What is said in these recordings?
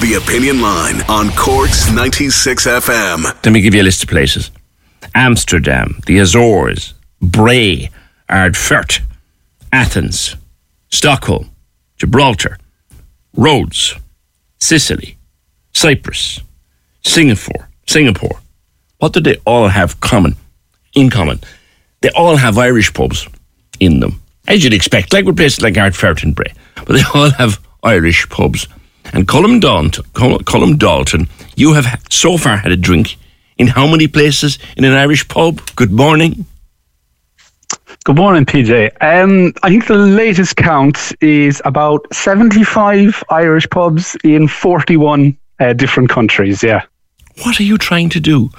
The Opinion Line on Corks 96 FM. Let me give you a list of places Amsterdam, the Azores, Bray, Ardfert, Athens, Stockholm, Gibraltar, Rhodes, Sicily, Cyprus, Singapore, Singapore. What do they all have common? In common, they all have Irish pubs in them, as you'd expect, like with places like Ardfert and Bray. But they all have Irish pubs. And Colm Dalton, Colm Dalton, you have so far had a drink in how many places in an Irish pub? Good morning. Good morning, PJ. Um, I think the latest count is about 75 Irish pubs in 41 uh, different countries. Yeah. What are you trying to do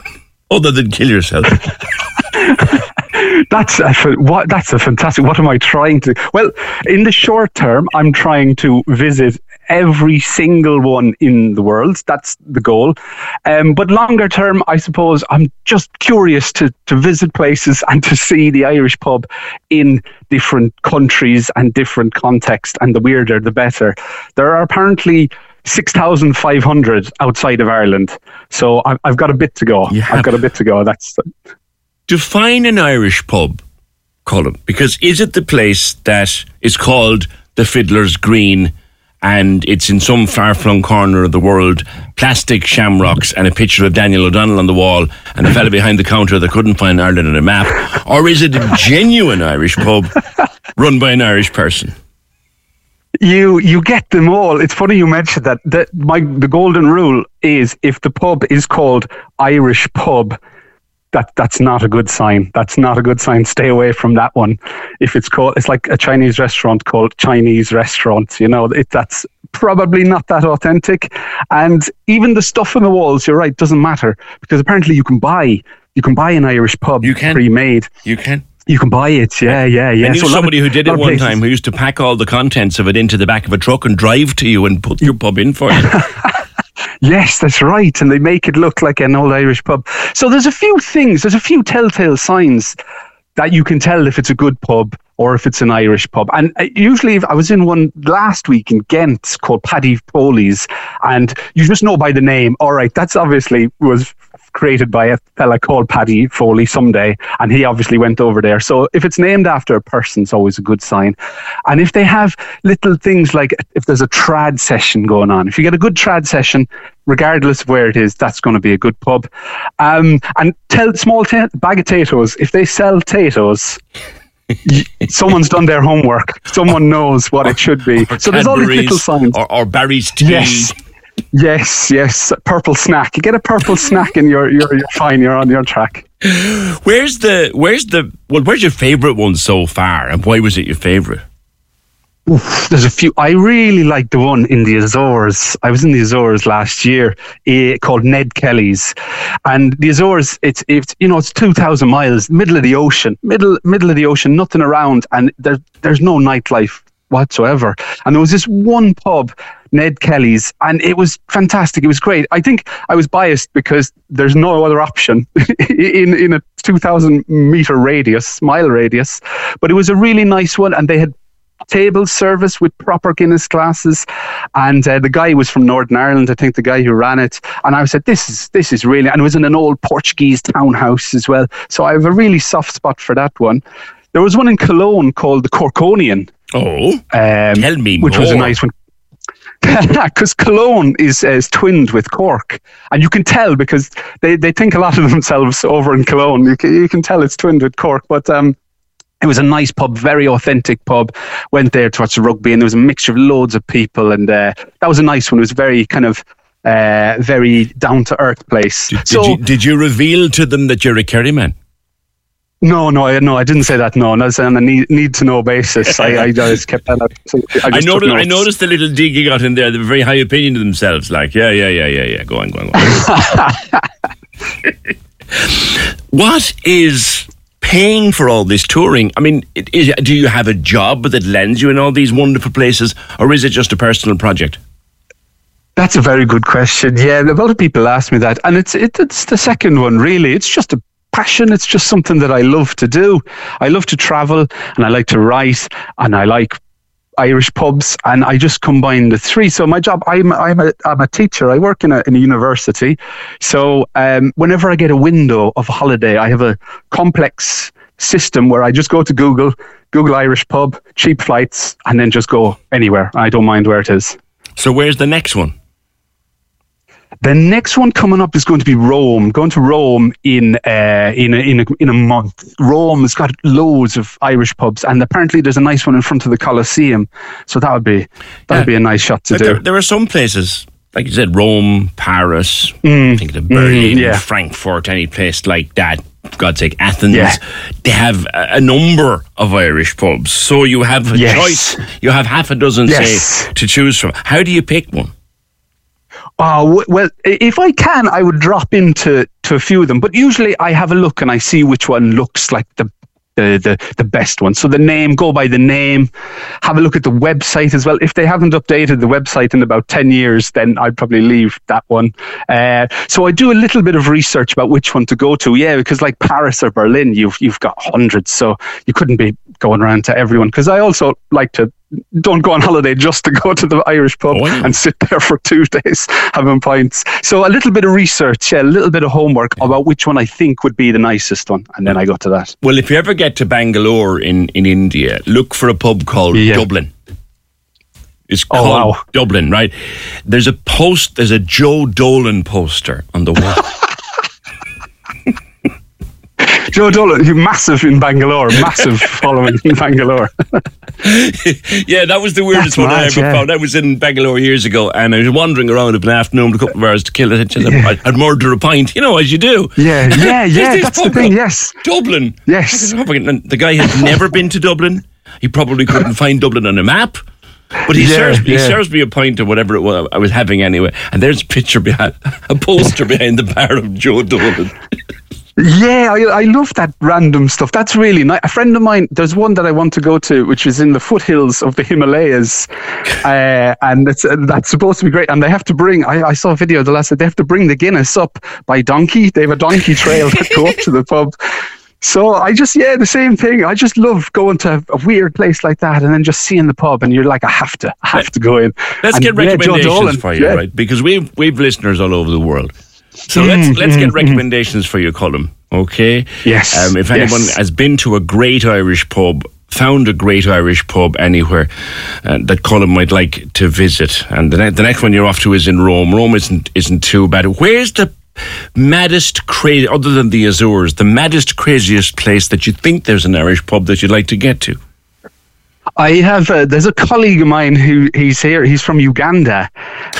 other than kill yourself? That's a, what. That's a fantastic. What am I trying to? Well, in the short term, I'm trying to visit every single one in the world. That's the goal. Um, but longer term, I suppose I'm just curious to to visit places and to see the Irish pub in different countries and different contexts. And the weirder, the better. There are apparently. 6,500 outside of Ireland. So I've, I've got a bit to go. Have- I've got a bit to go. That's Define an Irish pub, Colm, because is it the place that is called the Fiddler's Green and it's in some far flung corner of the world, plastic shamrocks and a picture of Daniel O'Donnell on the wall and a fella behind the counter that couldn't find Ireland on a map? Or is it a genuine Irish pub run by an Irish person? You you get them all. It's funny you mentioned that. That my the golden rule is if the pub is called Irish pub, that that's not a good sign. That's not a good sign. Stay away from that one. If it's called, it's like a Chinese restaurant called Chinese restaurant. You know, it that's probably not that authentic. And even the stuff on the walls, you're right, doesn't matter because apparently you can buy you can buy an Irish pub You can. pre-made. You can. You can buy it. Yeah, yeah, yeah. I knew So lot of- somebody who did it one places- time who used to pack all the contents of it into the back of a truck and drive to you and put your pub in for you. Yes, that's right. And they make it look like an old Irish pub. So there's a few things, there's a few telltale signs that you can tell if it's a good pub or if it's an Irish pub. And uh, usually, I was in one last week in Ghent called Paddy Foley's, and you just know by the name, all right, that's obviously was created by a fella called Paddy Foley someday, and he obviously went over there. So if it's named after a person, it's always a good sign. And if they have little things like if there's a trad session going on, if you get a good trad session, regardless of where it is, that's going to be a good pub. Um, and tell small ta- bag of potatoes if they sell potatoes. Someone's done their homework. Someone knows what it should be. Or So there's all these little signs. Or, or Barry's tea. Yes. Yes, yes. Purple snack. You get a purple snack and you're, you're, you're fine. You're on your track. Where's the where's the well where's your favourite one so far and why was it your favourite? Oof, there's a few. I really like the one in the Azores. I was in the Azores last year, eh, called Ned Kelly's, and the Azores. It's it's you know it's two thousand miles, middle of the ocean, middle middle of the ocean, nothing around, and there there's no nightlife whatsoever. And there was this one pub, Ned Kelly's, and it was fantastic. It was great. I think I was biased because there's no other option in in a two thousand meter radius, mile radius, but it was a really nice one, and they had table service with proper Guinness glasses. And uh, the guy was from Northern Ireland, I think the guy who ran it. And I said, this is this is really, and it was in an old Portuguese townhouse as well. So I have a really soft spot for that one. There was one in Cologne called the Corkonian. Oh, um, tell me which was a nice one. Because Cologne is, uh, is twinned with Cork, and you can tell because they, they think a lot of themselves over in Cologne. You can, you can tell it's twinned with Cork, but um, it was a nice pub, very authentic pub. Went there to watch the rugby, and there was a mixture of loads of people, and uh, that was a nice one. It was very kind of uh, very down to earth place. Did, so you, did you reveal to them that you're a Kerry man? No, no, I, no, I didn't say that. No, that's on a need, need to know basis. I, I just kept that. So I, I noticed, I noticed the little dig you got in there. They were very high opinion of themselves. Like, yeah, yeah, yeah, yeah, yeah. Go on, go on, go on. what is paying for all this touring? I mean, is, do you have a job that lends you in all these wonderful places, or is it just a personal project? That's a very good question. Yeah, a lot of people ask me that, and it's it, it's the second one really. It's just a passion. It's just something that I love to do. I love to travel, and I like to write, and I like Irish pubs, and I just combine the three. So my job, I'm I'm a I'm a teacher. I work in a in a university, so um, whenever I get a window of a holiday, I have a complex system where I just go to Google, Google Irish pub, cheap flights, and then just go anywhere. I don't mind where it is. So, where's the next one? The next one coming up is going to be Rome. Going to Rome in uh, in a, in a, in a month. Rome has got loads of Irish pubs, and apparently there's a nice one in front of the Colosseum. So that would be that would Yeah. be a nice shot to But do. there, there are some places, like you said, Rome, Paris, I think of Berlin, Mm. yeah. Frankfurt, any place like that. For God's sake, Athens. Yeah. They have a, a number of Irish pubs, so you have a Yes. choice. You have half a dozen, Yes. say, to choose from. How do you pick one? Oh well, if I can, I would drop into to a few of them. But usually, I have a look and I see which one looks like the. The, the, the best one. So the name, go by the name. Have a look at the website as well. If they haven't updated the website in about 10 years, then I'd probably leave that one. Uh, so I do a little bit of research about which one to go to. Yeah, because like Paris or Berlin, you've, you've got hundreds. So you couldn't be going around to everyone. Because I also like to don't go on holiday just to go to the Irish pub Oh, yeah. and sit there for two days having pints. So a little bit of research, yeah, a little bit of homework about which one I think would be the nicest one, and then I go to that. Well, if you ever get to Bangalore in, in India, look for a pub called Yeah. Dublin. It's Oh, called wow. Dublin, right? There's a post, there's a Joe Dolan poster on the wall. Joe Dolan, you're massive in Bangalore, massive following in Bangalore. yeah, that was the weirdest That's one I ever yeah. found. I was in Bangalore years ago and I was wandering around of an afternoon with a couple of hours to kill it. I'd, I'd murder a pint, you know, as you do. Yeah, yeah, yeah, that's the thing, yes. Dublin. Yes. The guy had never been to Dublin. He probably couldn't find Dublin on a map. But he Yeah, serves he yeah. serves me a pint or whatever it was I was having anyway. And there's a picture behind a poster behind the bar of Joe Dolan. Yeah, I, I love that random stuff. That's really nice. A friend of mine, there's one that I want to go to, which is in the foothills of the Himalayas, uh, and it's, uh, that's supposed to be great. And they have to bring. I, I saw a video the last. day. They have to bring the Guinness up by donkey. They have a donkey trail that go up to the pub. So I just yeah, the same thing. I just love going to a weird place like that, and then just seeing the pub, and you're like, I have to, I have to go in. Let's And, get yeah, recommendations Dolan, for you, yeah. right? Because we've we've listeners all over the world. So Mm, let's let's get recommendations for you, Colin. Okay. Yes, Um, if anyone yes. has been to a great Irish pub, found a great Irish pub anywhere uh, that Colin might like to visit, and the, ne- the next one you're off to is in Rome. Rome isn't isn't too bad. Where's the maddest crazy other than the Azores? The maddest craziest place that you think there's an Irish pub that you'd like to get to? I have. Uh, there's a colleague of mine who he's here. He's from Uganda,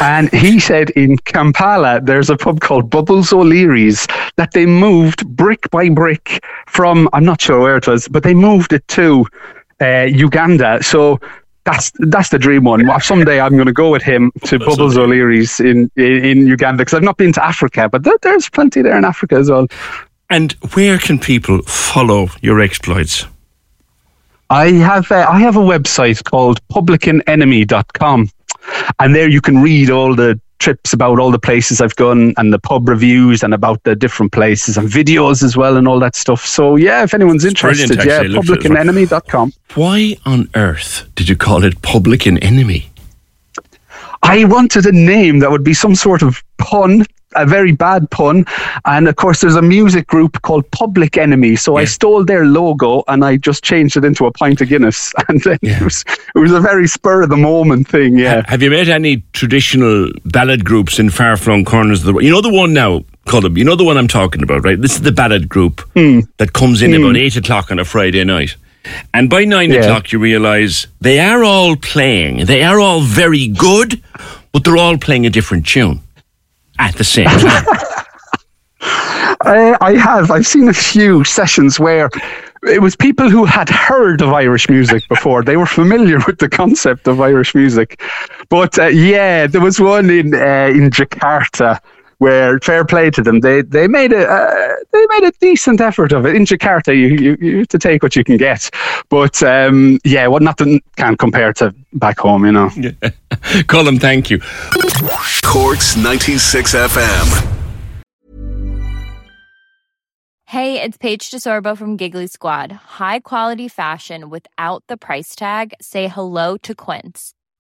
and he said in Kampala there's a pub called Bubbles O'Leary's that they moved brick by brick from. I'm not sure where it was, but they moved it to uh, Uganda. So. That's that's the dream one. Someday I'm going to go with him to Bubbles O'Leary's in in, in Uganda because I've not been to Africa, but there, there's plenty there in Africa as well. And where can people follow your exploits? I have uh, I have a website called publicanenemy.com and there you can read all the trips about all the places I've gone and the pub reviews and about the different places and videos as well and all that stuff. So yeah, if anyone's It's interested, yeah, actually. It looks- publicanenemy.com. Why on earth did you call it Publican Enemy? I wanted a name that would be some sort of pun a very bad pun. And of course, there's a music group called Public Enemy. So I stole their logo and I just changed it into a pint of Guinness. And then it, was, it was a very spur of the moment thing, yeah. Have you met any traditional ballad groups in far flung corners of the world? You know the one now, Colm, you know the one I'm talking about, right? This is the ballad group hmm. that comes in hmm. about 8 o'clock on a Friday night. And by 9 Yeah. o'clock, you realise they are all playing. They are all very good, but they're all playing a different tune at the same time. I have. I've seen a few sessions where it was people who had heard of Irish music before. They were familiar with the concept of Irish music. But uh, yeah, there was one in uh, in Jakarta where fair play to them. They they made a uh, they made a decent effort of it. In Jakarta, you, you, you have to take what you can get. But um, yeah, what nothing can compare to back home, you know. Colm, thank you. Corks 96 FM. Hey, it's Paige DeSorbo from Giggly Squad. High quality fashion without the price tag. Say hello to Quince.